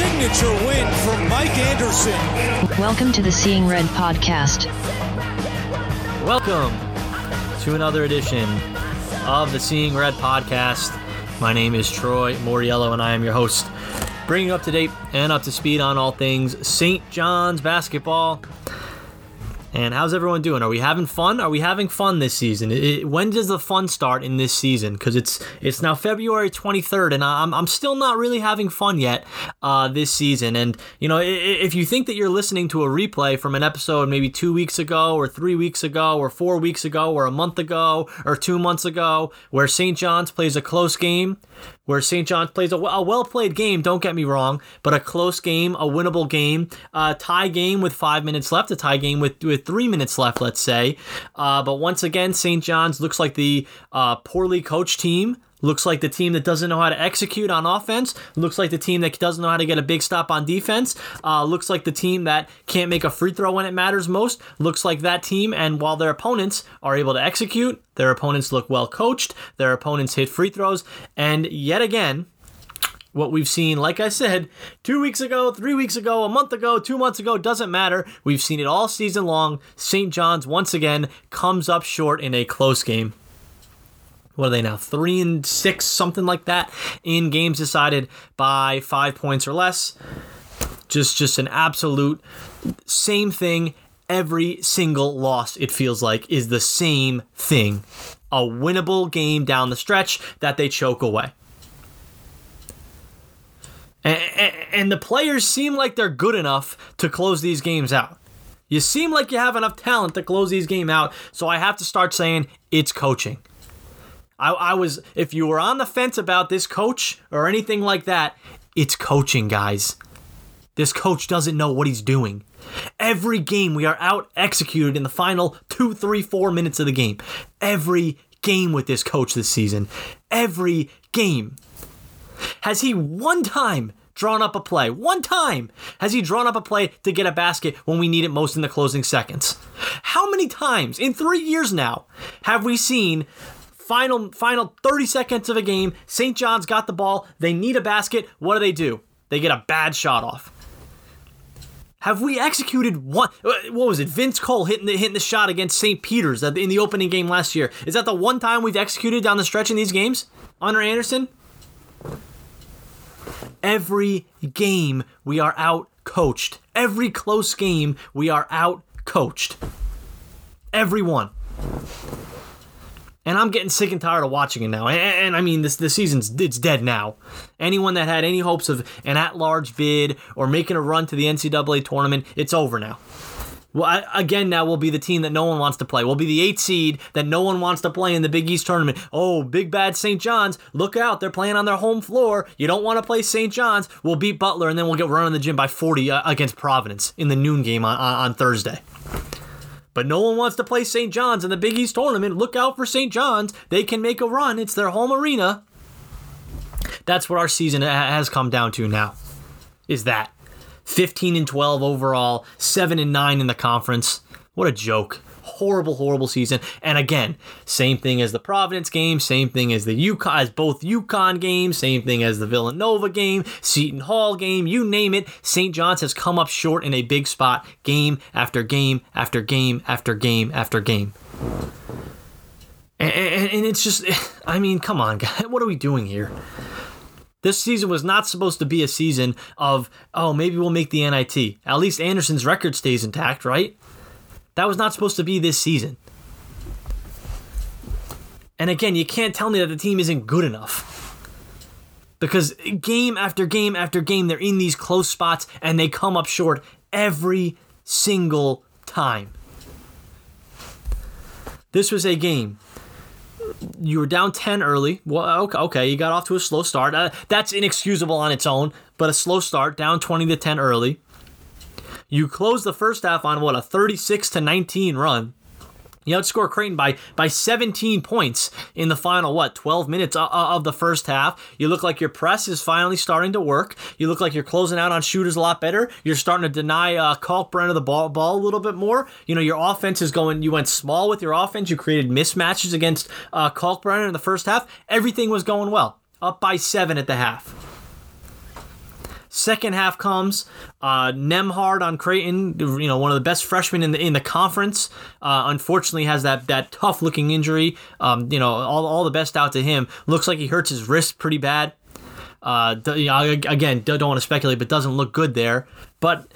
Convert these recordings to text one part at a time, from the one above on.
signature win for Mike Anderson. Welcome to the Seeing Red podcast. Welcome to another edition of the Seeing Red podcast. My name is Troy Moriello, and I am your host, bringing you up to date and up to speed on all things St. John's basketball. And how's everyone doing? Are we having fun? Are we having fun this season? It, when does the fun start in this season? Because it's it's now February 23rd, and I'm, I'm still not really having fun yet uh, this season. And you know, if you think that you're listening to a replay from an episode maybe two weeks ago, or three weeks ago, or four weeks ago, or a month ago, or two months ago, where St. John's plays a close game, where St. John's plays a, a well played game, don't get me wrong, but a close game, a winnable game, a tie game with five minutes left, a tie game with, with three minutes left, let's say. Uh, but once again, St. John's looks like the uh, poorly coached team Looks like the team that doesn't know how to execute on offense. Looks like the team that doesn't know how to get a big stop on defense. Uh, looks like the team that can't make a free throw when it matters most. Looks like that team, and while their opponents are able to execute, their opponents look well coached. Their opponents hit free throws. And yet again, what we've seen, like I said, two weeks ago, three weeks ago, a month ago, two months ago, doesn't matter. We've seen it all season long. St. John's once again comes up short in a close game what are they now? Three and six, something like that, in games decided by five points or less. Just, just an absolute same thing. Every single loss, it feels like, is the same thing. A winnable game down the stretch that they choke away. And, and, the players seem like they're good enough to close these games out. You seem like you have enough talent to close these games out, so I have to start saying it's coaching. I, I was, if you were on the fence about this coach or anything like that, it's coaching, guys. This coach doesn't know what he's doing. Every game we are out executed in the final two, three, four minutes of the game. Every game with this coach this season. Every game. Has he one time drawn up a play? One time has he drawn up a play to get a basket when we need it most in the closing seconds? How many times in three years now have we seen final final 30 seconds of a game. St. John's got the ball. They need a basket. What do they do? They get a bad shot off. Have we executed one? Uh, what was it? Vince Cole hitting the hitting the shot against St. Peter's in the opening game last year. Is that the one time we've executed down the stretch in these games under Anderson? Every game we are out coached. Every close game we are out coached. Every one and I'm getting sick and tired of watching it now. And, and, I mean, this the season's it's dead now. Anyone that had any hopes of an at-large bid or making a run to the NCAA tournament, it's over now. Well, I, again, now we'll be the team that no one wants to play. We'll be the eight seed that no one wants to play in the Big East tournament. Oh, big bad St. John's! Look out, they're playing on their home floor. You don't want to play St. John's. We'll beat Butler, and then we'll get run in the gym by 40 uh, against Providence in the noon game on, on, on Thursday but no one wants to play St. John's in the Big East tournament. Look out for St. John's. They can make a run. It's their home arena. That's what our season has come down to now. Is that 15 and 12 overall, 7 and 9 in the conference. What a joke horrible, horrible season. And again, same thing as the Providence game, same thing as the UConn, as both UConn games, same thing as the Villanova game, Seton Hall game, you name it. St. John's has come up short in a big spot, game after game after game after game after game. And, and, and it's just, I mean, come on, guys, what are we doing here? This season was not supposed to be a season of, oh, maybe we'll make the NIT. At least Anderson's record stays intact, right? That was not supposed to be this season. And again, you can't tell me that the team isn't good enough. Because game after game after game, they're in these close spots and they come up short every single time. This was a game. You were down 10 early. Well, okay, you got off to a slow start. Uh, that's inexcusable on its own, but a slow start, down 20 to 10 early. You close the first half on what a 36 to 19 run. You outscore Creighton by by 17 points in the final what 12 minutes of, of the first half. You look like your press is finally starting to work. You look like you're closing out on shooters a lot better. You're starting to deny uh, Kalkbrenner the ball ball a little bit more. You know your offense is going. You went small with your offense. You created mismatches against uh, Kalkbrenner in the first half. Everything was going well. Up by seven at the half. Second half comes uh, Nembhard on Creighton, you know one of the best freshmen in the in the conference. Uh, unfortunately, has that that tough looking injury. Um, you know all, all the best out to him. Looks like he hurts his wrist pretty bad. Uh, again, don't want to speculate, but doesn't look good there. But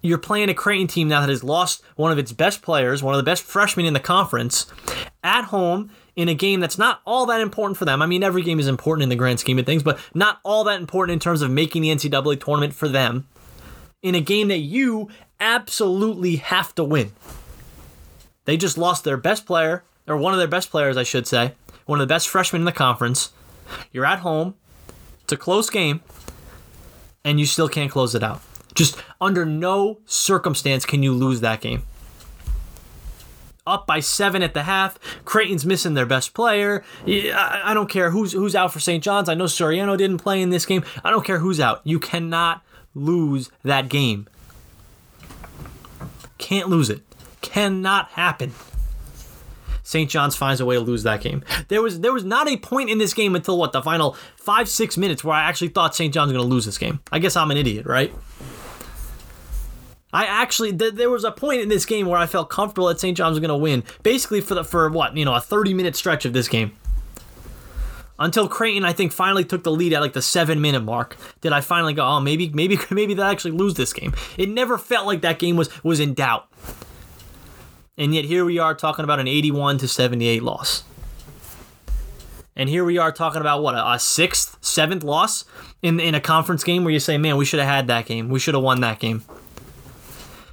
you're playing a Creighton team now that has lost one of its best players, one of the best freshmen in the conference, at home in a game that's not all that important for them. I mean, every game is important in the grand scheme of things, but not all that important in terms of making the NCAA tournament for them. In a game that you absolutely have to win. They just lost their best player, or one of their best players, I should say, one of the best freshmen in the conference. You're at home. It's a close game, and you still can't close it out. Just under no circumstance can you lose that game up by seven at the half. Creighton's missing their best player. I don't care who's who's out for St. John's. I know Soriano didn't play in this game. I don't care who's out. You cannot lose that game. Can't lose it. Cannot happen. St. John's finds a way to lose that game. There was there was not a point in this game until what the final five six minutes where I actually thought St. John's going to lose this game. I guess I'm an idiot, right? I actually th- there was a point in this game where I felt comfortable that St. John's was going to win, basically for the for what you know a 30 minute stretch of this game. Until Creighton, I think, finally took the lead at like the seven minute mark. Did I finally go? Oh, maybe, maybe, maybe they actually lose this game. It never felt like that game was was in doubt. And yet here we are talking about an 81 to 78 loss. And here we are talking about what a, a sixth, seventh loss in in a conference game where you say, man, we should have had that game. We should have won that game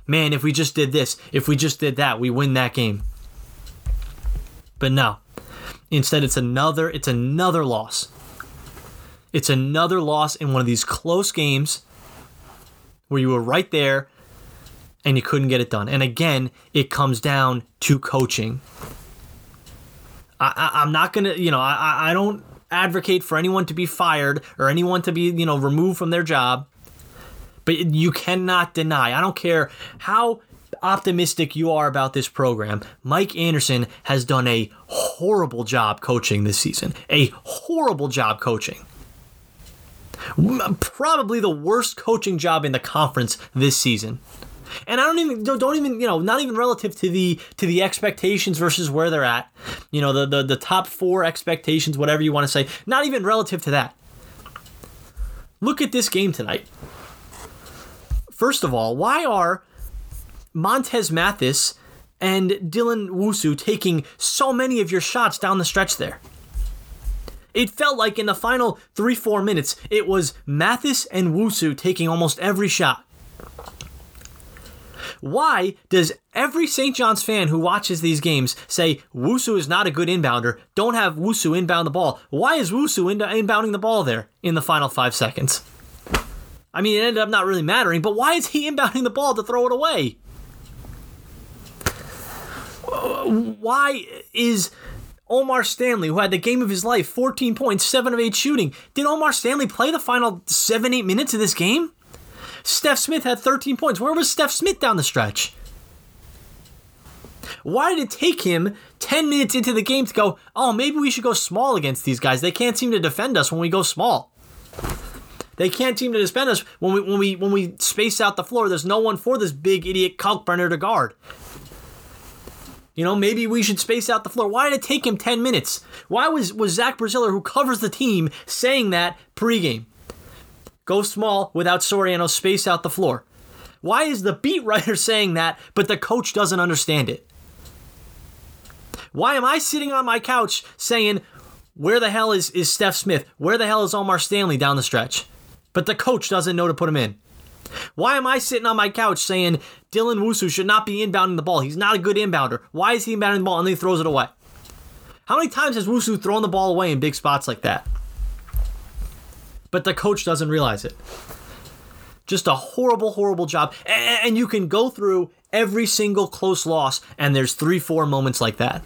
man, if we just did this, if we just did that, we win that game. But no. Instead it's another it's another loss. It's another loss in one of these close games where you were right there and you couldn't get it done. And again, it comes down to coaching. I, I'm not gonna, you know, I, I don't advocate for anyone to be fired or anyone to be, you know, removed from their job. But you cannot deny, I don't care how optimistic you are about this program, Mike Anderson has done a horrible job coaching this season. A horrible job coaching. Probably the worst coaching job in the conference this season. And I don't even don't even you know not even relative to the to the expectations versus where they're at. You know the the, the top 4 expectations whatever you want to say, not even relative to that. Look at this game tonight. First of all, why are Montez Mathis and Dylan Wusu taking so many of your shots down the stretch there? It felt like in the final three, four minutes, it was Mathis and Wusu taking almost every shot. Why does every St. John's fan who watches these games say Wusu is not a good inbounder? Don't have Wusu inbound the ball. Why is Wusu inbounding the ball there in the final five seconds? I mean, it ended up not really mattering, but why is he inbounding the ball to throw it away? Uh, why is Omar Stanley, who had the game of his life, 14 points, 7 of 8 shooting, did Omar Stanley play the final 7 8 minutes of this game? Stef Smith had 13 points. Where was Stef Smith down the stretch? Why did it take him 10 minutes into the game to go, oh, maybe we should go small against these guys? They can't seem to defend us when we go small. They can't seem to defend us when we when we when we space out the floor. There's no one for this big idiot Kalkbrenner to guard. You know, maybe we should space out the floor. Why did it take him 10 minutes? Why was, was Zach Braziller, who covers the team, saying that pregame? Go small without Soriano, space out the floor. Why is the beat writer saying that, but the coach doesn't understand it? Why am I sitting on my couch saying, where the hell is, is Stef Smith? Where the hell is Omar Stanley down the stretch? But the coach doesn't know to put him in. Why am I sitting on my couch saying Dylan Wusu should not be inbounding the ball? He's not a good inbounder. Why is he inbounding the ball and then he throws it away? How many times has Wusu thrown the ball away in big spots like that? But the coach doesn't realize it. Just a horrible, horrible job. And you can go through every single close loss, and there's three, four moments like that.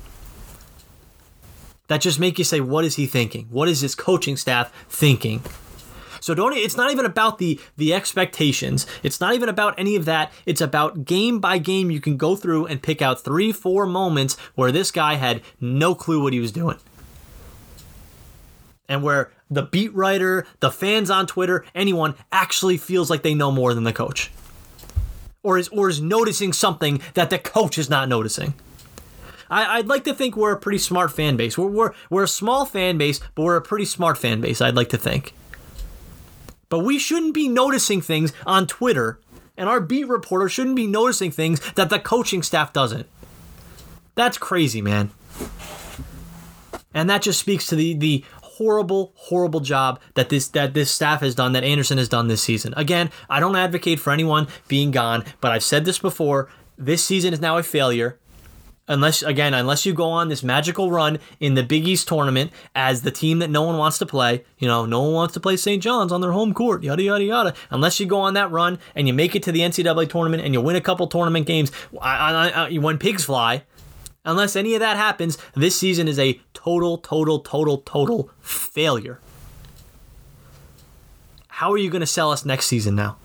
That just make you say, what is he thinking? What is his coaching staff thinking? So don't it's not even about the the expectations. It's not even about any of that. It's about game by game you can go through and pick out 3 4 moments where this guy had no clue what he was doing. And where the beat writer, the fans on Twitter, anyone actually feels like they know more than the coach. Or is or is noticing something that the coach is not noticing. I, would like to think we're a pretty smart fan base. We're, we're, we're a small fan base, but we're a pretty smart fan base, I'd like to think. But we shouldn't be noticing things on Twitter, and our beat reporter shouldn't be noticing things that the coaching staff doesn't. That's crazy, man. And that just speaks to the the horrible, horrible job that this that this staff has done, that Anderson has done this season. Again, I don't advocate for anyone being gone, but I've said this before. This season is now a failure unless again unless you go on this magical run in the Big East tournament as the team that no one wants to play. You know no one wants to play St. John's on their home court yada yada yada. Unless you go on that run and you make it to the NCAA tournament and you win a couple tournament games when pigs fly unless any of that happens this season is a total total total total failure. How are you going to sell us next season now?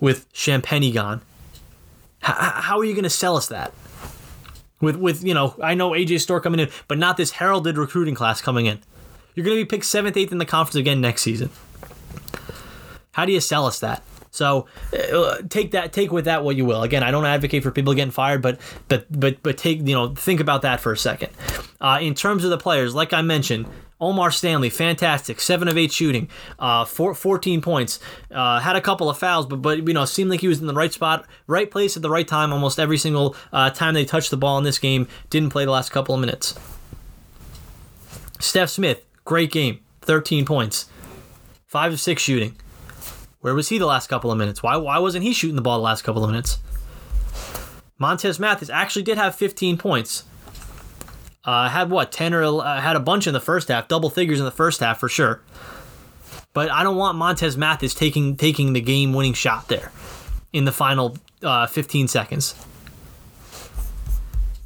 With Champagnie gone. How, how are you going to sell us that with with you know I know AJ Storr coming in, but not this heralded recruiting class coming in. You're going to be picked seventh, eighth in the conference again next season. How do you sell us that? So uh, take that, take with that what you will. Again, I don't advocate for people getting fired, but but but but take you know think about that for a second. Uh, in terms of the players, like I mentioned, Omar Stanley, fantastic, seven of eight shooting, uh, four, 14 points. Uh, had a couple of fouls, but but you know seemed like he was in the right spot, right place at the right time almost every single uh, time they touched the ball in this game. Didn't play the last couple of minutes. Stef Smith, great game, 13 points, five of six shooting. Where was he the last couple of minutes? Why why wasn't he shooting the ball the last couple of minutes? Montez Mathis actually did have 15 points. Uh, had what ten or uh, had a bunch in the first half, double figures in the first half for sure. But I don't want Montez Mathis taking taking the game winning shot there in the final uh, 15 seconds.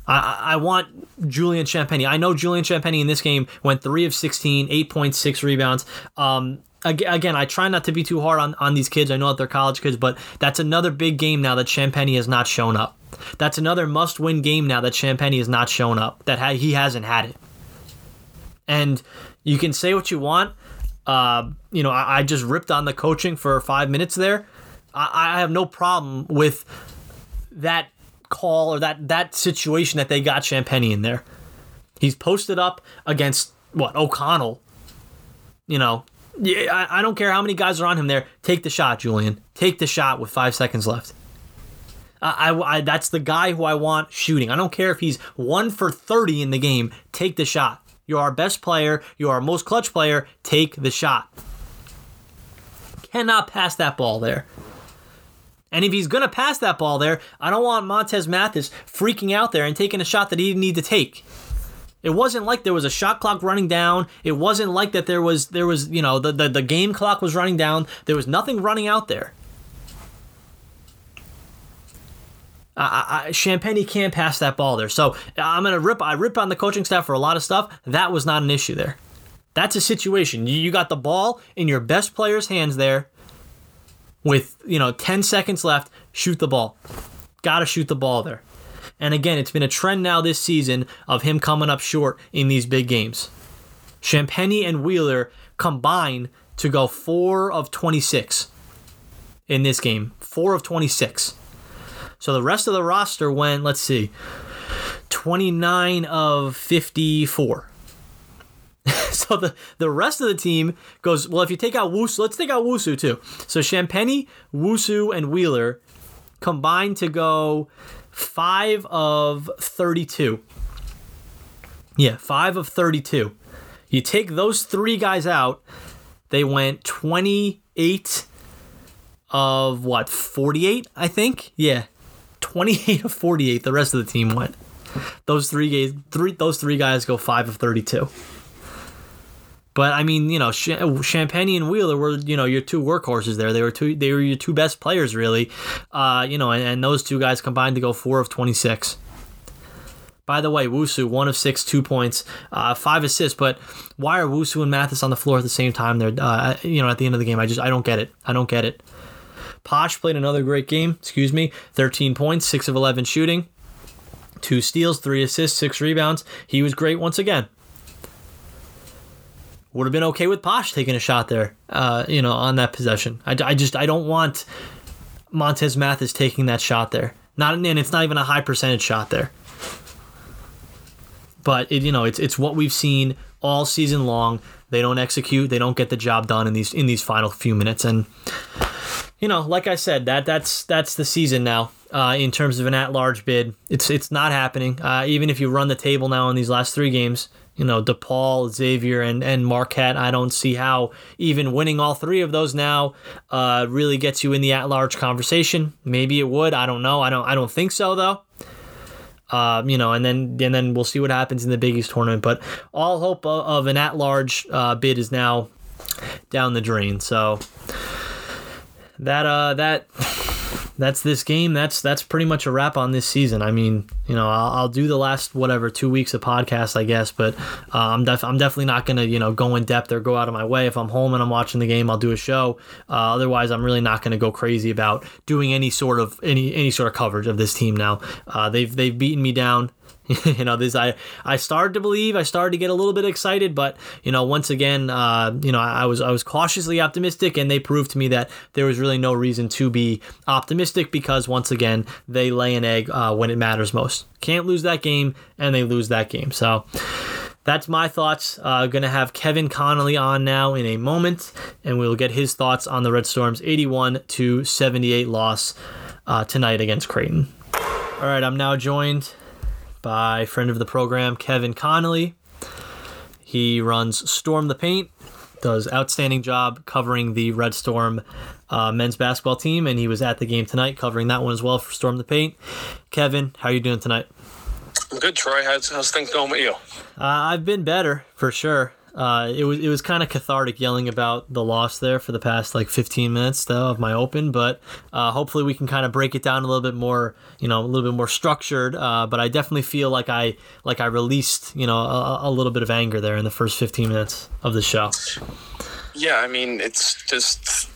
I, I want Julian Champagnie. I know Julian Champagnie in this game went 3 of 16, 8.6 rebounds. Um, again, I try not to be too hard on, on these kids. I know that they're college kids, but that's another big game now that Champagnie has not shown up. That's another must win game now that Champagnie has not shown up, that ha- he hasn't had it. And you can say what you want. Uh, you know, I, I, just ripped on the coaching for five minutes there. I, I have no problem with that call or that, that situation that they got Champagnie in there. He's posted up against what O'Connell. You know, yeah, I, I don't care how many guys are on him there. Take the shot, Julian. Take the shot with five seconds left. I, I, that's the guy who I want shooting. I don't care if he's one for 30 in the game. Take the shot. You're our best player. You're our most clutch player. Take the shot. Cannot pass that ball there. And if he's going to pass that ball there, I don't want Montez Mathis freaking out there and taking a shot that he didn't need to take. It wasn't like there was a shot clock running down. It wasn't like that there was there was, you know, the, the, the game clock was running down. There was nothing running out there. I, I, Champagnie can't pass that ball there. So I'm gonna rip. I rip on the coaching staff for a lot of stuff. That was not an issue there. That's a situation. You, you got the ball in your best player's hands there. With you know 10 seconds left, shoot the ball. Got to shoot the ball there. And again, it's been a trend now this season of him coming up short in these big games. Champagnie and Wheeler combine to go four of 26 in this game. Four of 26. So the rest of the roster went, let's see, 29 of 54. so the, the rest of the team goes, well, if you take out Wusu, let's take out Wusu too. So Champagnie, Wusu, and Wheeler combined to go 5 of 32. Yeah, 5 of 32. You take those three guys out, they went 28 of what, 48, I think? Yeah. 28 of 48. The rest of the team went. Those three guys, three those three guys go five of 32. But I mean, you know, Champagnie and Wheeler were, you know, your two workhorses there. They were two. They were your two best players, really. Uh, you know, and, and those two guys combined to go four of twenty six. By the way, Wusu, one of six, two points, uh, five assists. But why are Wusu and Mathis on the floor at the same time? They're, uh, you know, at the end of the game, I just, I don't get it. I don't get it. Posh played another great game. Excuse me, 13 points, six of 11 shooting, two steals, three assists, six rebounds. He was great once again. Would have been okay with Posh taking a shot there, uh, you know, on that possession. I, I just, I don't want Montez Mathis taking that shot there. Not, and it's not even a high percentage shot there but it, you know it's it's what we've seen all season long. They don't execute. They don't get the job done in these in these final few minutes. And you know, like I said, that that's that's the season now. Uh, in terms of an at-large bid, it's it's not happening. Uh, even if you run the table now in these last three games, you know, DePaul, Xavier, and and Marquette. I don't see how even winning all three of those now uh, really gets you in the at-large conversation. Maybe it would. I don't know. I don't. I don't think so though. Uh, you know, and then and then we'll see what happens in the Big East tournament. But all hope of, of an at-large uh, bid is now down the drain. So that uh that that's this game. That's that's pretty much a wrap on this season. I mean, you know, I'll, I'll do the last whatever two weeks of podcast, I guess, but uh, I'm def- I'm definitely not gonna you know go in depth or go out of my way. If I'm home and I'm watching the game, I'll do a show. Uh, otherwise, I'm really not gonna go crazy about doing any sort of any any sort of coverage of this team now. Uh, they've they've beaten me down. you know this I I started to believe I started to get a little bit excited but you know once again uh, you know I, I, was I was cautiously optimistic and they proved to me that there was really no reason to be optimistic because once again they lay an egg uh, when it matters most can't lose that game and they lose that game so that's my thoughts. Uh, going to have Kevin Connelly on now in a moment, and we'll get his thoughts on the Red Storm's 81 to 78 loss uh, tonight against Creighton. All right, I'm now joined by friend of the program, Kevin Connelly. He runs Storm the Paint, does outstanding job covering the Red Storm uh, men's basketball team, and he was at the game tonight covering that one as well for Storm the Paint. Kevin, how are you doing tonight? I'm good, Troy. How's, how's things going with you? Uh, I've been better for sure. Uh, it was it was kind of cathartic yelling about the loss there for the past like 15 minutes though of my open, but uh, hopefully we can kind of break it down a little bit more, you know, a little bit more structured. Uh, but I definitely feel like I like I released you know a, a, little bit of anger there in the first 15 minutes of the show. Yeah, I mean it's just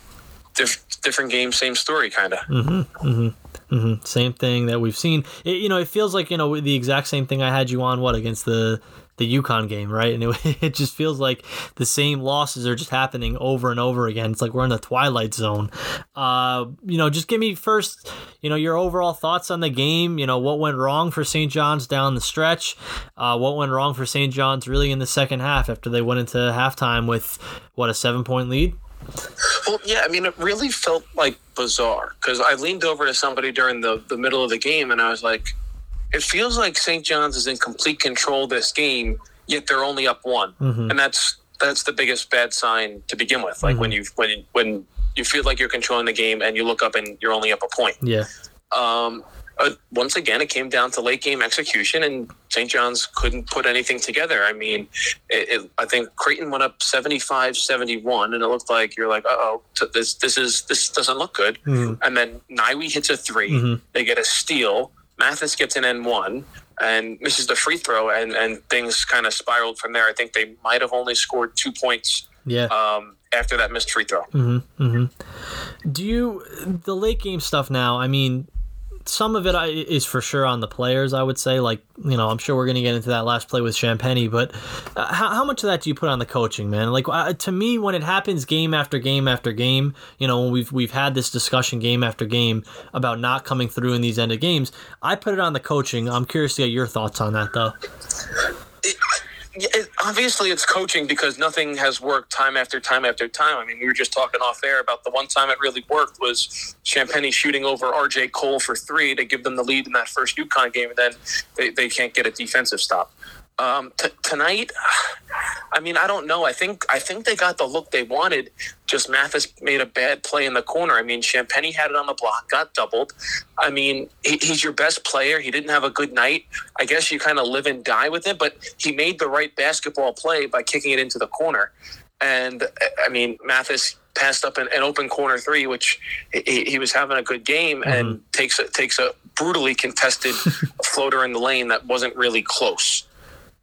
diff- different game, same story, kind of. Mm-hmm, mm-hmm, mm-hmm. Same thing that we've seen. It, you know, it feels like you know the exact same thing I had you on what against the the UConn game, right? And it, it just feels like the same losses are just happening over and over again. It's like we're in the twilight zone. Uh, you know, just give me first, you know, your overall thoughts on the game. You know, what went wrong for St. John's down the stretch? Uh, what went wrong for St. John's really in the second half after they went into halftime with what a seven point lead? Well, yeah, I mean, it really felt like bizarre because I leaned over to somebody during the, the middle of the game and I was like, it feels like St. John's is in complete control this game, yet they're only up one, mm-hmm. and that's that's the biggest bad sign to begin with. Like mm-hmm. when you when when you feel like you're controlling the game and you look up and you're only up a point. Yeah. Um, uh, once again, it came down to late game execution, and St. John's couldn't put anything together. I mean, it, it, I think Creighton went up 75 71, and it looked like you're like, oh, this, this, is, this doesn't look good. Mm-hmm. And then Nyiwe hits a 3 mm-hmm. they get a steal, Mathis gets an N1 and misses the free throw, and, and things kind of spiraled from there. I think they might have only scored two points yeah. Um, after that missed free throw. Mm-hmm, mm-hmm. Do you, the late game stuff now, I mean, some of it is for sure on the players. I would say, like you know, I'm sure we're going to get into that last play with Champagnie, but uh, how, how much of that do you put on the coaching, man? Like uh, to me, when it happens game after game after game, you know, when we've we've had this discussion game after game about not coming through in these end of games, I put it on the coaching. I'm curious to get your thoughts on that, though obviously it's coaching because nothing has worked time after time after time. I mean, we were just talking off air about the one time it really worked was Champagnie shooting over RJ Cole for three to give them the lead in that first UConn game, and then they, they can't get a defensive stop. Um, t- tonight, I mean, I don't know. I think I think they got the look they wanted. Just Mathis made a bad play in the corner. I mean, Champagnie had it on the block, got doubled. I mean, he, he's your best player. He didn't have a good night. I guess you kind of live and die with it. But he made the right basketball play by kicking it into the corner. And I mean, Mathis passed up an, an open corner three, which he, he, was having a good game, mm-hmm. and takes a, takes a brutally contested floater in the lane that wasn't really close.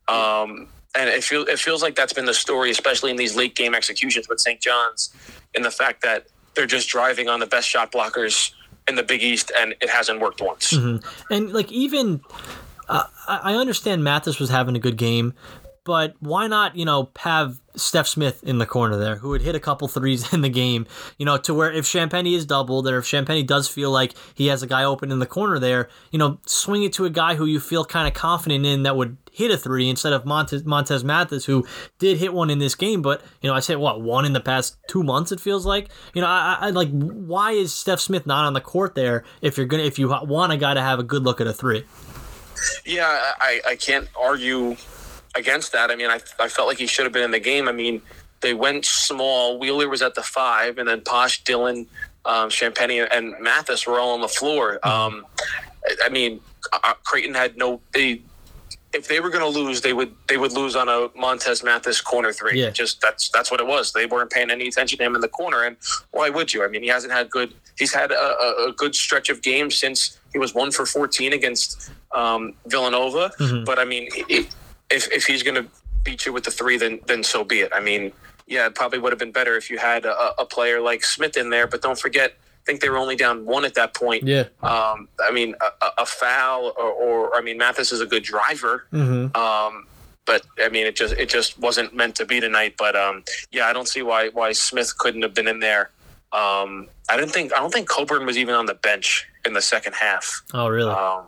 Um, and it feels it feels like that's been the story, especially in these late game executions with St. John's, in the fact that they're just driving on the best shot blockers in the Big East, and it hasn't worked once. Mm-hmm. And like even, uh, I understand Mathis was having a good game, but why not, you know, have Stef Smith in the corner there, who would hit a couple threes in the game, you know, to where if Champagnie is doubled or if Champagnie does feel like he has a guy open in the corner there, you know, swing it to a guy who you feel kind of confident in that would hit a three instead of Montez, Montez Mathis, who did hit one in this game, but, you know, I say, what, one in the past two months, it feels like? You know, I, I like, why is Stef Smith not on the court there if you're going to, if you want a guy to have a good look at a three? Yeah, I, I can't argue against that. I mean, I, I felt like he should have been in the game. I mean, they went small. Wheeler was at the five, and then Posh, Dylan, um, Champagnie, and Mathis were all on the floor. Mm-hmm. Um, I mean, uh, Creighton had no. They, if they were going to lose, they would they would lose on a Montez Mathis corner three. Yeah. Just that's that's what it was. They weren't paying any attention to him in the corner, and why would you? I mean, he hasn't had good. He's had a, a good stretch of games since he was one for fourteen against um, Villanova. Mm-hmm. But I mean, if if he's going to beat you with the three, then then so be it. I mean, yeah, it probably would have been better if you had a, a player like Smith in there. But don't forget, think they were only down one at that point. Yeah. Um, I mean, a, a foul, or, or, I mean, Mathis is a good driver. Mm-hmm. Um, but I mean, it just it just wasn't meant to be tonight. But um, yeah, I don't see why why Smith couldn't have been in there. Um, I didn't think I don't think Coburn was even on the bench in the second half. Oh, really? Um,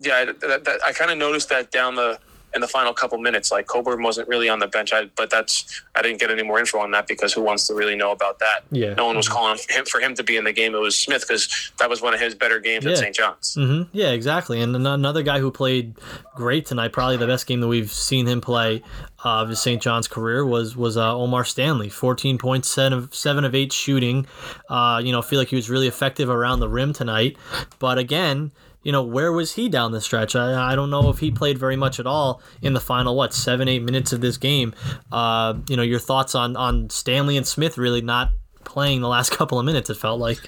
yeah, I, that, that, I kind of noticed that down the in the final couple minutes. Like Coburn wasn't really on the bench, I, but that's I didn't get any more info on that because who wants to really know about that? Yeah, no one was calling him for him to be in the game. It was Smith because that was one of his better games yeah. at St. John's. Mm-hmm. Yeah, exactly. And another guy who played great tonight, probably the best game that we've seen him play uh, of his St. John's career was was uh, Omar Stanley, 14 points, seven of, seven of eight shooting. Uh, you know, feel like he was really effective around the rim tonight. But again, you know, where was he down the stretch? I, I don't know if he played very much at all in the final, what, seven, eight minutes of this game. Uh, you know, your thoughts on, on Stanley and Smith really not playing the last couple of minutes, it felt like.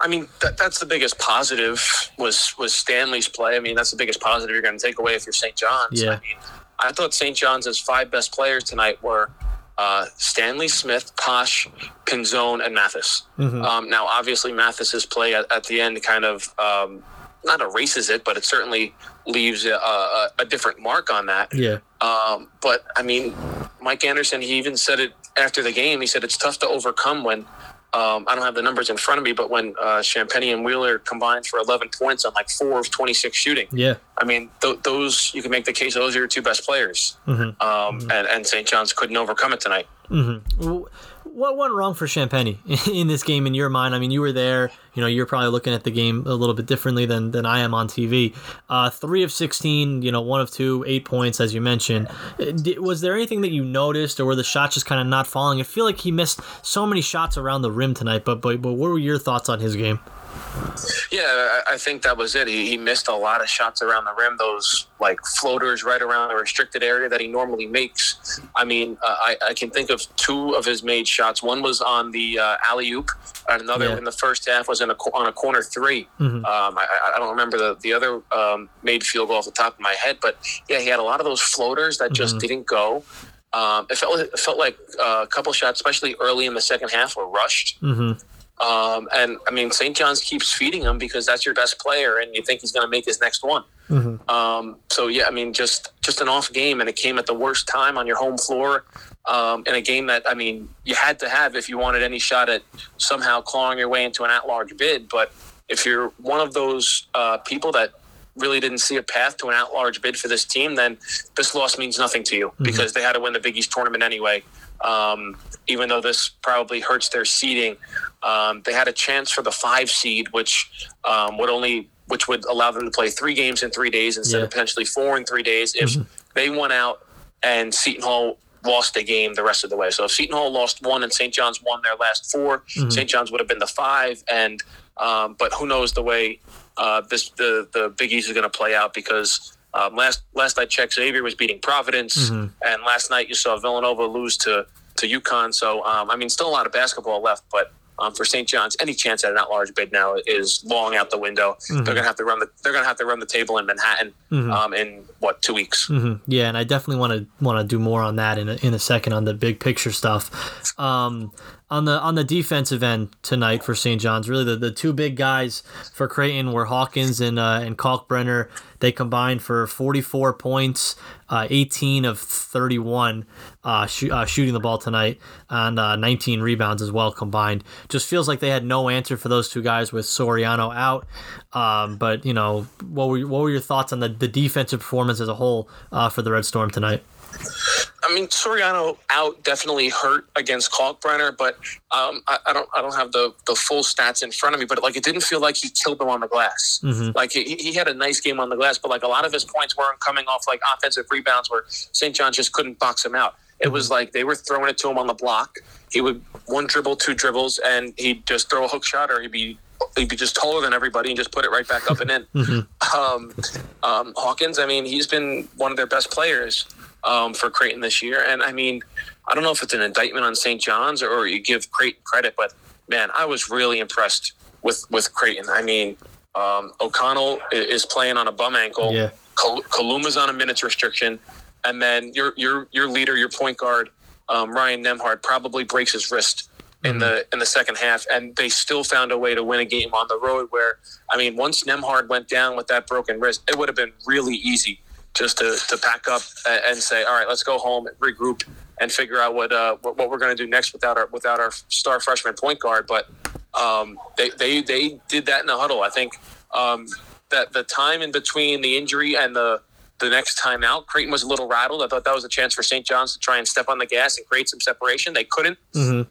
I mean, that, that's the biggest positive was was Stanley's play. I mean, that's the biggest positive you're going to take away if you're St. John's. Yeah. I mean, I thought St. John's' five best players tonight were uh, Stanley Smith, Posh, Pinzone, and Mathis. Mm-hmm. Um, now, obviously, Mathis's play at, at the end kind of um, not erases it, but it certainly leaves a, a, a different mark on that. Yeah. Um, but I mean, Mike Anderson, he even said it after the game. He said it's tough to overcome when um, I don't have the numbers in front of me, but when uh, Champagnie and Wheeler combined for 11 points on like four of 26 shooting. Yeah. I mean, th- those you can make the case those are your two best players. Mm-hmm. Um, mm-hmm. And, and St. John's couldn't overcome it tonight. Mm-hmm what went wrong for Champagnie in this game in your mind? I mean, you were there. You know, you're probably looking at the game a little bit differently than, than I am on TV. Uh, three of 16, you know, one of two, eight points, as you mentioned. Uh, was there anything that you noticed, or were the shots just kind of not falling? I feel like he missed so many shots around the rim tonight, but, but, but what were your thoughts on his game? Yeah, I think that was it. He, he missed a lot of shots around the rim, those like floaters right around the restricted area that he normally makes. I mean, uh, I, I can think of two of his made shots. One was on the uh, alley oop, and another yeah. in the first half was in a, on a corner 3 mm-hmm. um, I, I, don't remember the, the other um, made field goal off the top of my head, but yeah, he had a lot of those floaters that just mm-hmm. didn't go. Um, it felt it felt like uh, a couple shots, especially early in the second half, were rushed. Mm-hmm. Um, and I mean, St. John's keeps feeding him because that's your best player, and you think he's going to make his next one. Mm-hmm. Um, so yeah, I mean, just just an off game, and it came at the worst time on your home floor um, in a game that I mean you had to have if you wanted any shot at somehow clawing your way into an at-large bid. But if you're one of those uh, people that really didn't see a path to an at-large bid for this team, then this loss means nothing to you mm-hmm. because they had to win the Big East tournament anyway. Um, even though this probably hurts their seeding, um, they had a chance for the five seed, which um, would only which would allow them to play three games in three days instead yeah. of potentially four in three days if mm-hmm. they won out, and Seton Hall lost a game the rest of the way. So if Seton Hall lost one and St. John's won their last 4 Mm-hmm. St. John's would have been the five. And um, but who knows the way uh, this the the Big East is going to play out because. Um, last last I checked, Xavier was beating Providence, Mm-hmm. and last night you saw Villanova lose to to UConn. So um, I mean, still a lot of basketball left, but um, for St. John's, any chance at an at-large bid now is long out the window. Mm-hmm. They're gonna have to run the they're gonna have to run the table in Manhattan um, in what two weeks. hmm Yeah, and I definitely want to want to do more on that in a, in a second on the big picture stuff. Um, on the on the defensive end tonight for St. John's, really the, the two big guys for Creighton were Hawkins and uh, and Kalkbrenner. They combined for 44 points, uh, 18 of 31 uh, shoo- uh, shooting the ball tonight, and uh, 19 rebounds as well combined. Just feels like they had no answer for those two guys with Soriano out. Um, but you know, what were what were your thoughts on the, the defensive performance as a whole uh, for the Red Storm tonight? I mean, Soriano out definitely hurt against Kalkbrenner, but um, I, I don't I don't have the, the full stats in front of me. But like, it didn't feel like he killed them on the glass. Like he, he had a nice game on the glass, but like a lot of his points weren't coming off like offensive rebounds where St. John just couldn't box him out. It was like they were throwing it to him on the block. He would one dribble, two dribbles, and he'd just throw a hook shot, or he'd be he'd be just taller than everybody and just put it right back up and in. Um, um, Hawkins, I mean, he's been one of their best players um, for Creighton this year, and I mean, I don't know if it's an indictment on St. John's or you give Creighton credit, but man, I was really impressed with with Creighton. I mean, um, O'Connell is playing on a bum ankle. Yeah. Kal- Kaluma's on a minutes restriction, and then your your your leader, your point guard, um, Ryan Nembhard, probably breaks his wrist in the in the second half, and they still found a way to win a game on the road. Where I mean, once Nembhard went down with that broken wrist, it would have been really easy just to, to pack up and say, all right, let's go home, and regroup, and figure out what uh, what, what we're going to do next without our without our star freshman point guard. But um, they, they they did that in the huddle. I think um, that the time in between the injury and the the next time out, Creighton was a little rattled. I thought that was a chance for St. John's to try and step on the gas and create some separation. They couldn't.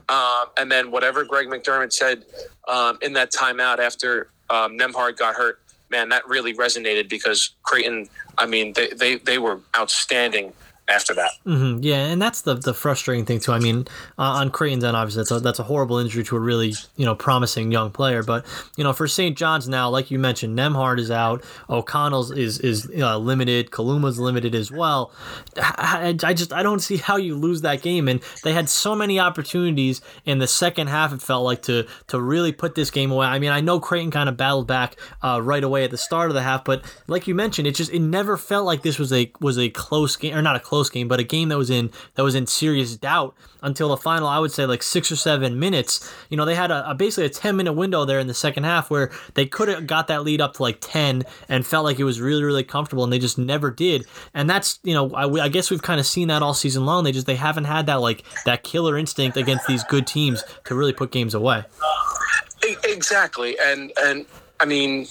Um, and then whatever Greg McDermott said um, in that timeout after um, Nembhard got hurt, man, that really resonated because Creighton, I mean, they, they, they were outstanding after that. hmm Yeah, and that's the the frustrating thing too. I mean, uh, on Creighton's end, obviously that's a, that's a horrible injury to a really you know promising young player. But you know, for St. John's now, like you mentioned, Nembhard is out, O'Connell's is is uh, limited, Kaluma's limited as well. I, I just I don't see how you lose that game. And they had so many opportunities in the second half. It felt like to to really put this game away. I mean, I know Creighton kind of battled back uh, right away at the start of the half, but like you mentioned, it just it never felt like this was a was a close game or not a close game, but a game that was in that was in serious doubt until the final. I would say like six or seven minutes. You know, they had a, a basically a ten minute window there in the second half where they could have got that lead up to like ten and felt like it was really really comfortable, and they just never did. And that's you know I, I guess we've kind of seen that all season long. They just they haven't had that like that killer instinct against these good teams to really put games away. Exactly, and and I mean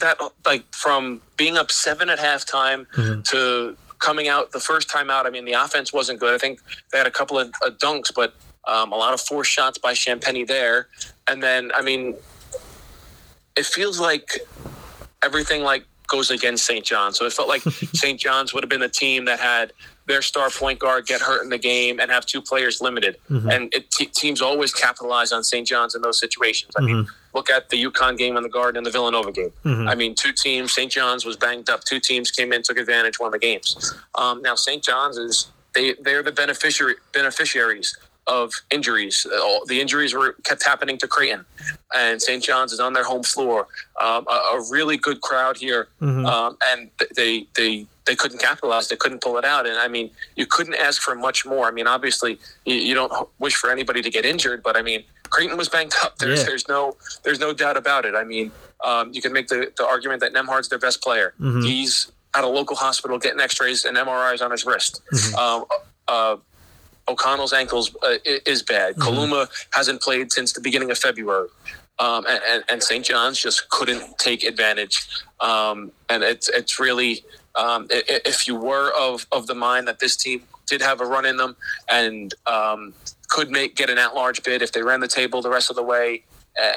that like from being up seven at halftime mm-hmm. to coming out the first time out. I mean, the offense wasn't good. I think they had a couple of uh, dunks, but um, a lot of forced shots by Champagnie there. And then, I mean, it feels like everything like goes against St. John. So it felt like St. John's would have been the team that had their star point guard get hurt in the game and have two players limited. Mm-hmm. And it, te- teams always capitalize on St. John's in those situations. I mean, mm-hmm. look at the UConn game on the Garden and the Villanova game. Mm-hmm. I mean, two teams, St. John's was banged up. Two teams came in, took advantage, won the games. Um, now, St. John's is they they're the beneficiary beneficiaries of injuries. All- The injuries were kept happening to Creighton, and St. John's is on their home floor. Um, a, a really good crowd here, um, and they they they couldn't capitalize. They couldn't pull it out. And I mean, you couldn't ask for much more. I mean, obviously, you, you don't wish for anybody to get injured, but I mean, Creighton was banged up. There's Yeah. there's no there's no doubt about it. I mean, um, you can make the, the argument that Nembhard's their best player. He's at a local hospital getting X-rays and MRIs on his wrist. Um, uh, O'Connell's ankles uh, is bad. Kaluma hasn't played since the beginning of February. Um, and, and, and St. John's just couldn't take advantage. Um, and it's it's really um, if you were of, of the mind that this team did have a run in them and um, could make get an at large bid if they ran the table the rest of the way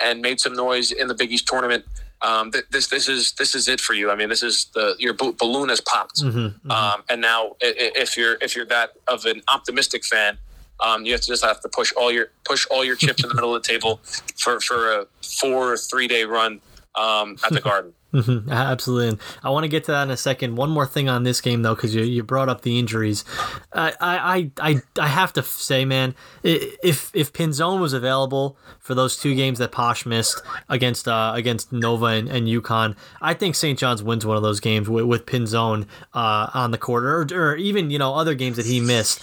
and made some noise in the Big East tournament. Um, th- this this is this is it for you. I mean, this is the your bo- balloon has popped, Mm-hmm, um, and now if you're if you're that of an optimistic fan, um, you have to just have to push all your push all your chips in the middle of the table for for a four or three day run um, at the Garden. Mhm, Absolutely. And I want to get to that in a second. One more thing on this game, though, because you, you brought up the injuries. I, I, I, I have to say, man, if if Pinzone was available for those two games that Posh missed against uh, against Nova and, and UConn, I think St. John's wins one of those games with, with Pinzone uh, on the court, or, or even you know other games that he missed.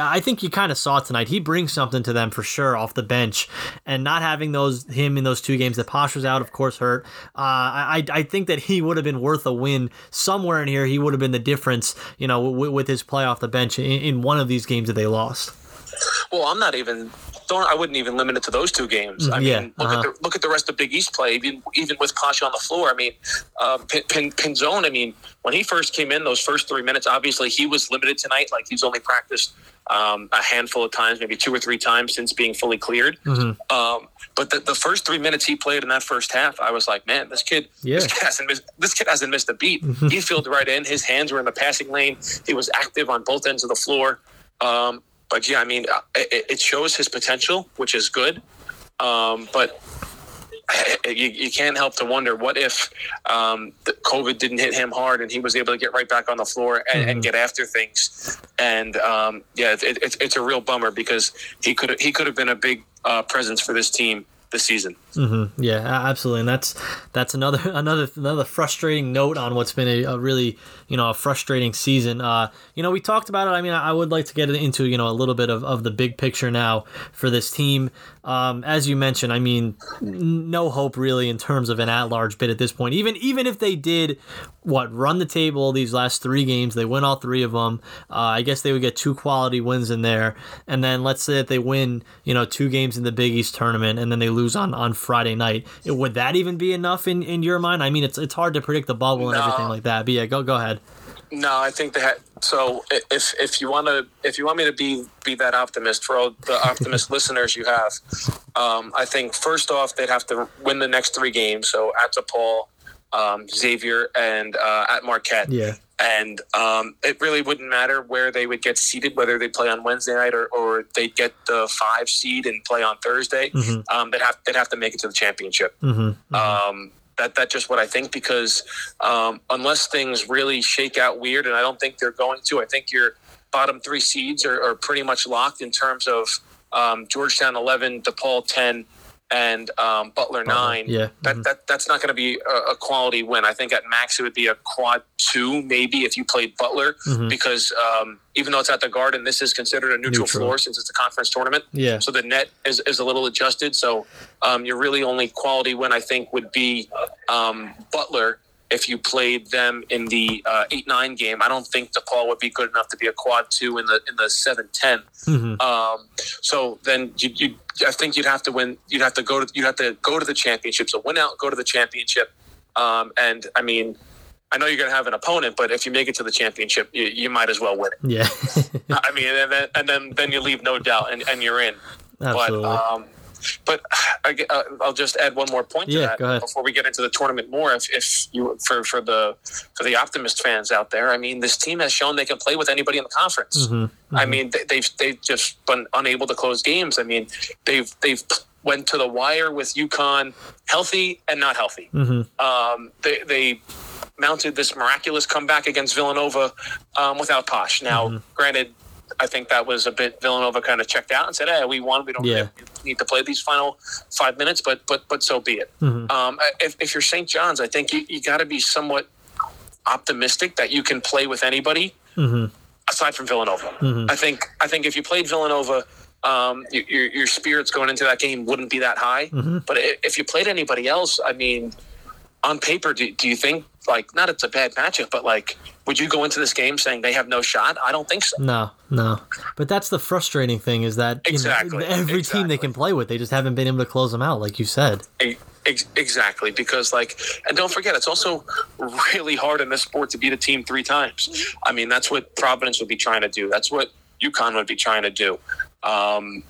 I think you kind of saw tonight. He brings something to them for sure off the bench, and not having those him in those two games that Posh was out, of course, hurt. Uh, I I think that he would have been worth a win somewhere in here. He would have been the difference, you know, with, with his play off the bench in, in one of these games that they lost. Well, I'm not even. Don't I wouldn't even limit it to those two games. I Mm, yeah, mean, look uh-huh. at the look at the rest of Big East play. Even even with Pasha on the floor, I mean, um, Pin, Pin, Pinzon. I mean, when he first came in, those first three minutes, obviously he was limited tonight. Like he's only practiced um, a handful of times, maybe two or three times since being fully cleared. Mm-hmm. Um, but the, the first three minutes he played in that first half, I was like, man, this kid, Yeah. this kid hasn't missed, this kid hasn't missed a beat. Mm-hmm. he filled right in. His hands were in the passing lane. He was active on both ends of the floor. Um, but yeah, I mean, uh, it, it shows his potential, which is good. Um, but you, you can't help to wonder what if um, the COVID didn't hit him hard and he was able to get right back on the floor and, and get after things. And um, yeah, it, it, it's a real bummer because he could he could have been a big uh, presence for this team this season. Mm-hmm. Yeah, absolutely, and that's that's another another another frustrating note on what's been a, a really you know a frustrating season. Uh, you know, we talked about it. I mean, I would like to get into you know a little bit of, of the big picture now for this team. Um, as you mentioned, I mean, no hope really in terms of an at-large bid at this point. Even even if they did what run the table these last three games, they win all three of them. Uh, I guess they would get two quality wins in there, and then let's say that they win, you know, two games in the Big East tournament, and then they lose on, on Friday night. Would that even be enough in, in your mind? I mean, it's it's hard to predict the bubble and No. everything like that. But yeah, go go ahead. No, I think that so if if you want to if you want me to be be that optimist for all the optimist listeners you have, um, I think first off they'd have to win the next three games. So at the DePaul, um, Xavier, and uh, at Marquette. Yeah. And um, it really wouldn't matter where they would get seated, whether they play on Wednesday night or, or they get the five seed and play on Thursday. Mhm. Um, they'd have they'd have to make it to the championship. Mm-hmm. Um, that that's just what I think because um, unless things really shake out weird, and I don't think they're going to, I think your bottom three seeds are, are pretty much locked in terms of um, Georgetown eleven, DePaul ten, and um, Butler nine. yeah. That, Mhm. that that's not going to be a, a quality win. I think at max it would be a quad two, maybe if you played Butler, Mhm. because um, even though it's at the Garden, this is considered a neutral, Neutral. floor since it's a conference tournament. Yeah. So the net is, is a little adjusted. So um, your really only quality win, I think, would be um, Butler if you played them in the uh, eight nine game. I don't think DePaul would be good enough to be a quad two in the in the seven ten. Mhm. Um, so then you, you, I think you'd have to win. You'd have to go to you'd have to go to the championship. So win out, go to the championship. Um, and I mean, I know you're going to have an opponent, but if you make it to the championship, you, you might as well win it. Yeah. I mean, and then and then, then you leave no doubt, and, and you're in. Absolutely. But um, but I, gue- uh, I'll just add one more point to Yeah, that before we get into the tournament more. If, if you for for the for the optimist fans out there, I mean, this team has shown they can play with anybody in the conference. Mhm. I mean, they, they've they've just been unable to close games. I mean, they've they've went to the wire with UConn, healthy and not healthy. Mhm. Um, they they mounted this miraculous comeback against Villanova um, without Posh. Now, Mm-hmm. granted, I think that was a bit Villanova kind of checked out and said, "Hey, we won. We don't Yeah. need to play these final five minutes." But but but so be it. Mhm. Um, if, if you're St. John's, I think you, you got to be somewhat optimistic that you can play with anybody Mhm. aside from Villanova. Mhm. I think I think if you played Villanova, um, your, your spirits going into that game wouldn't be that high. Mhm. But if you played anybody else, I mean, on paper, do, do you think like not it's a bad matchup, but like would you go into this game saying they have no shot? I don't think so. No, no. But that's the frustrating thing is that you know, Exactly, every team they can play with, they just haven't been able to close them out, like you said. Ex- exactly, because like, and don't forget, it's also really hard in this sport to beat a team three times. I mean, that's what Providence would be trying to do. That's what UConn would be trying to do. Um,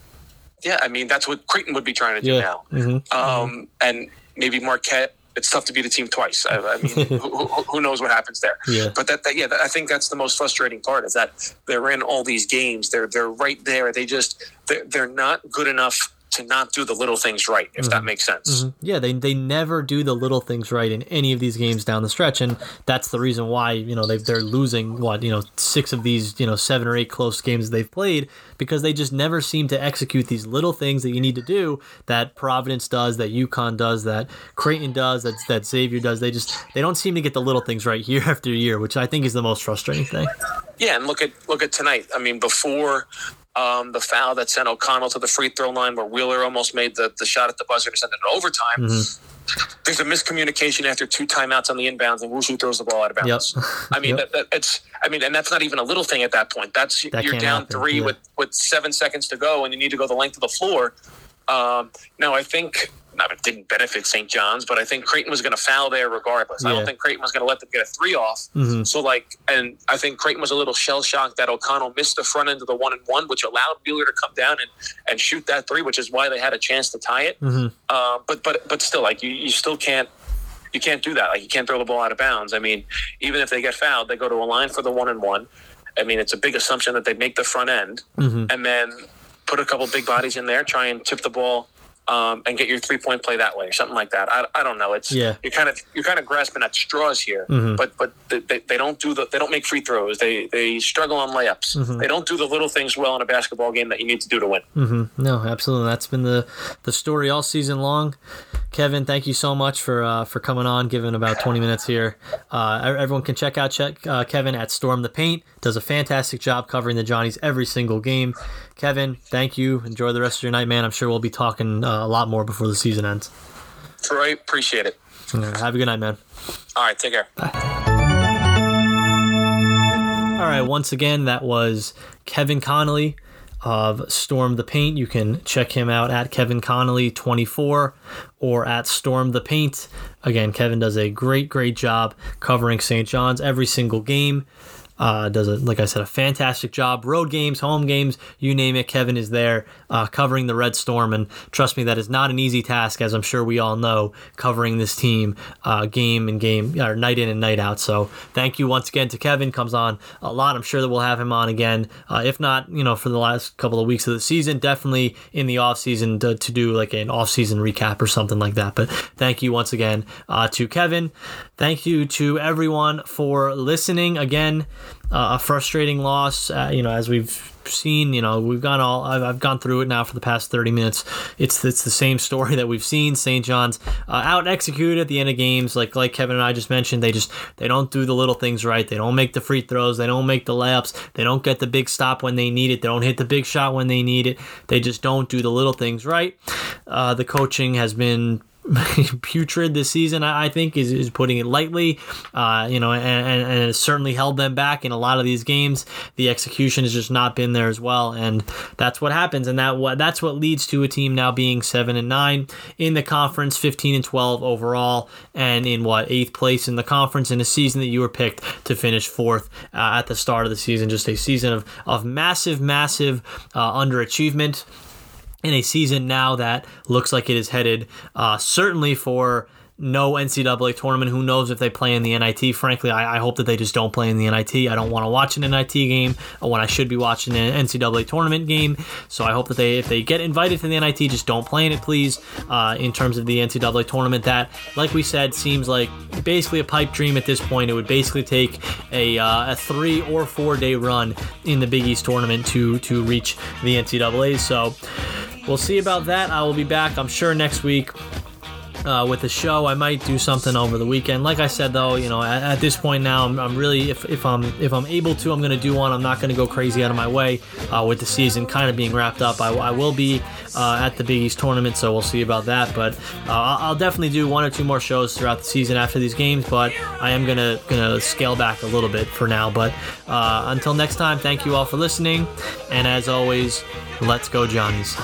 yeah, I mean, that's what Creighton would be trying to do Yeah. now. hmm Um, and maybe Marquette it's tough to beat a team twice. I, I mean, who, who, knows what happens there? Yeah. But that, that yeah, I think that's the most frustrating part is that they're in all these games. They're they're right there. They just they're, they're not good enough to not do the little things right. If that mm-hmm. makes sense. Mm-hmm. Yeah, they, they never do the little things right in any of these games down the stretch, and that's the reason why you know they they're losing what you know six of these you know seven or eight close games they've played because they just never seem to execute these little things that you need to do that Providence does, that UConn does, that Creighton does, that that Xavier does. They just they don't seem to get the little things right year after year, which I think is the most frustrating thing. Yeah, and look at look at tonight. I mean, before um, the foul that sent O'Connell to the free throw line, where Wheeler almost made the, the shot at the buzzer to send it to overtime. There's a miscommunication after two timeouts on the inbounds, and Wusu throws the ball out of bounds. Yep. I mean, Yep. that, that, it's. I mean, and that's not even a little thing at that point. That's That you're down happen, three yeah. with with seven seconds to go, and you need to go the length of the floor. Um, now, I think. Now, it didn't benefit St. John's, but I think Creighton was going to foul there regardless. I don't think Creighton was going to let them get a three off. Mhm. So, like, and I think Creighton was a little shell shocked that O'Connell missed the front end of the one and one, which allowed Wheeler to come down and, and shoot that three, which is why they had a chance to tie it. Mhm. Uh, but but but still, like, you, you still can't you can't do that. Like, you can't throw the ball out of bounds. I mean, even if they get fouled, they go to a line for the one and one. I mean, it's a big assumption that they make the front end Mm-hmm. and then put a couple big bodies in there, try and tip the ball. Um, and get your three point play that way, or something like that. I, I don't know. It's Yeah. you're kind of you're kind of grasping at straws here, Mhm. but but they, they, don't do the they don't make free throws. They they struggle on layups. Mm-hmm. They don't do the little things well in a basketball game that you need to do to win. Mm-hmm. No, absolutely. That's been the the story all season long. Kevin, thank you so much for uh, for coming on, giving about twenty minutes here. Uh, everyone can check out check uh, Kevin at Storm the Paint. Does a fantastic job covering the Johnnies every single game. Kevin, thank you. Enjoy the rest of your night, man. I'm sure we'll be talking uh, a lot more before the season ends. Troy, appreciate it. Right, have a good night, man. All right, take care. Bye. All right, once again, that was Kevin Connelly of Storm the Paint. You can check him out at Kevin Connelly 24 or at Storm the Paint. Again, Kevin does a great, great job covering St. John's every single game. Uh, does a like I said a fantastic job. Road games, home games, you name it. Kevin is there uh, covering the Red Storm, and trust me, that is not an easy task, as I'm sure we all know, covering this team uh, game and game or night in and night out. So thank you once again to Kevin. Comes on a lot. I'm sure that we'll have him on again, uh, if not, you know, for the last couple of weeks of the season, definitely in the off season to, to do like an off season recap or something like that. But thank you once again uh, to Kevin. Thank you to everyone for listening again. A frustrating loss, uh, you know, as we've seen. You know, we've gone all. I've, I've gone through it now for the past thirty minutes. It's it's the same story that we've seen. St. John's uh, out executed at the end of games, like like Kevin and I just mentioned. They just they don't do the little things right. They don't make the free throws. They don't make the layups. They don't get the big stop when they need it. They don't hit the big shot when they need it. They just don't do the little things right. Uh, the coaching has been putrid this season. I think is, is putting it lightly. Uh, you know, and, and, and it's certainly held them back in a lot of these games. The execution has just not been there as well, and that's what happens. And that what that's what leads to a team now being seven and nine in the conference, fifteen and twelve overall, and in what eighth place in the conference in a season that you were picked to finish fourth uh, at the start of the season. Just a season of of massive, massive uh, underachievement in a season now that looks like it is headed uh, certainly for no NCAA tournament. Who knows if they play in the NIT? Frankly, I, I hope that they just don't play in the NIT. I don't want to watch an NIT game when I should be watching an NCAA tournament game. So I hope that they, if they get invited to the NIT, just don't play in it, please. Uh, in terms of the NCAA tournament, that, like we said, seems like basically a pipe dream at this point. It would basically take a, uh, a three or four day run in the Big East tournament to to reach the NCAA. So we'll see about that. I will be back, I'm sure, next week. Uh, with the show, I might do something over the weekend. Like I said, though, you know, at, at this point now, I'm, I'm really, if, if I'm if I'm able to, I'm going to do one. I'm not going to go crazy out of my way uh, with the season kind of being wrapped up. I, I will be uh, at the Big East tournament, so we'll see about that. But uh, I'll definitely do one or two more shows throughout the season after these games. But I am gonna gonna scale back a little bit for now. But uh, until next time, thank you all for listening, and as always, let's go, Johnnies.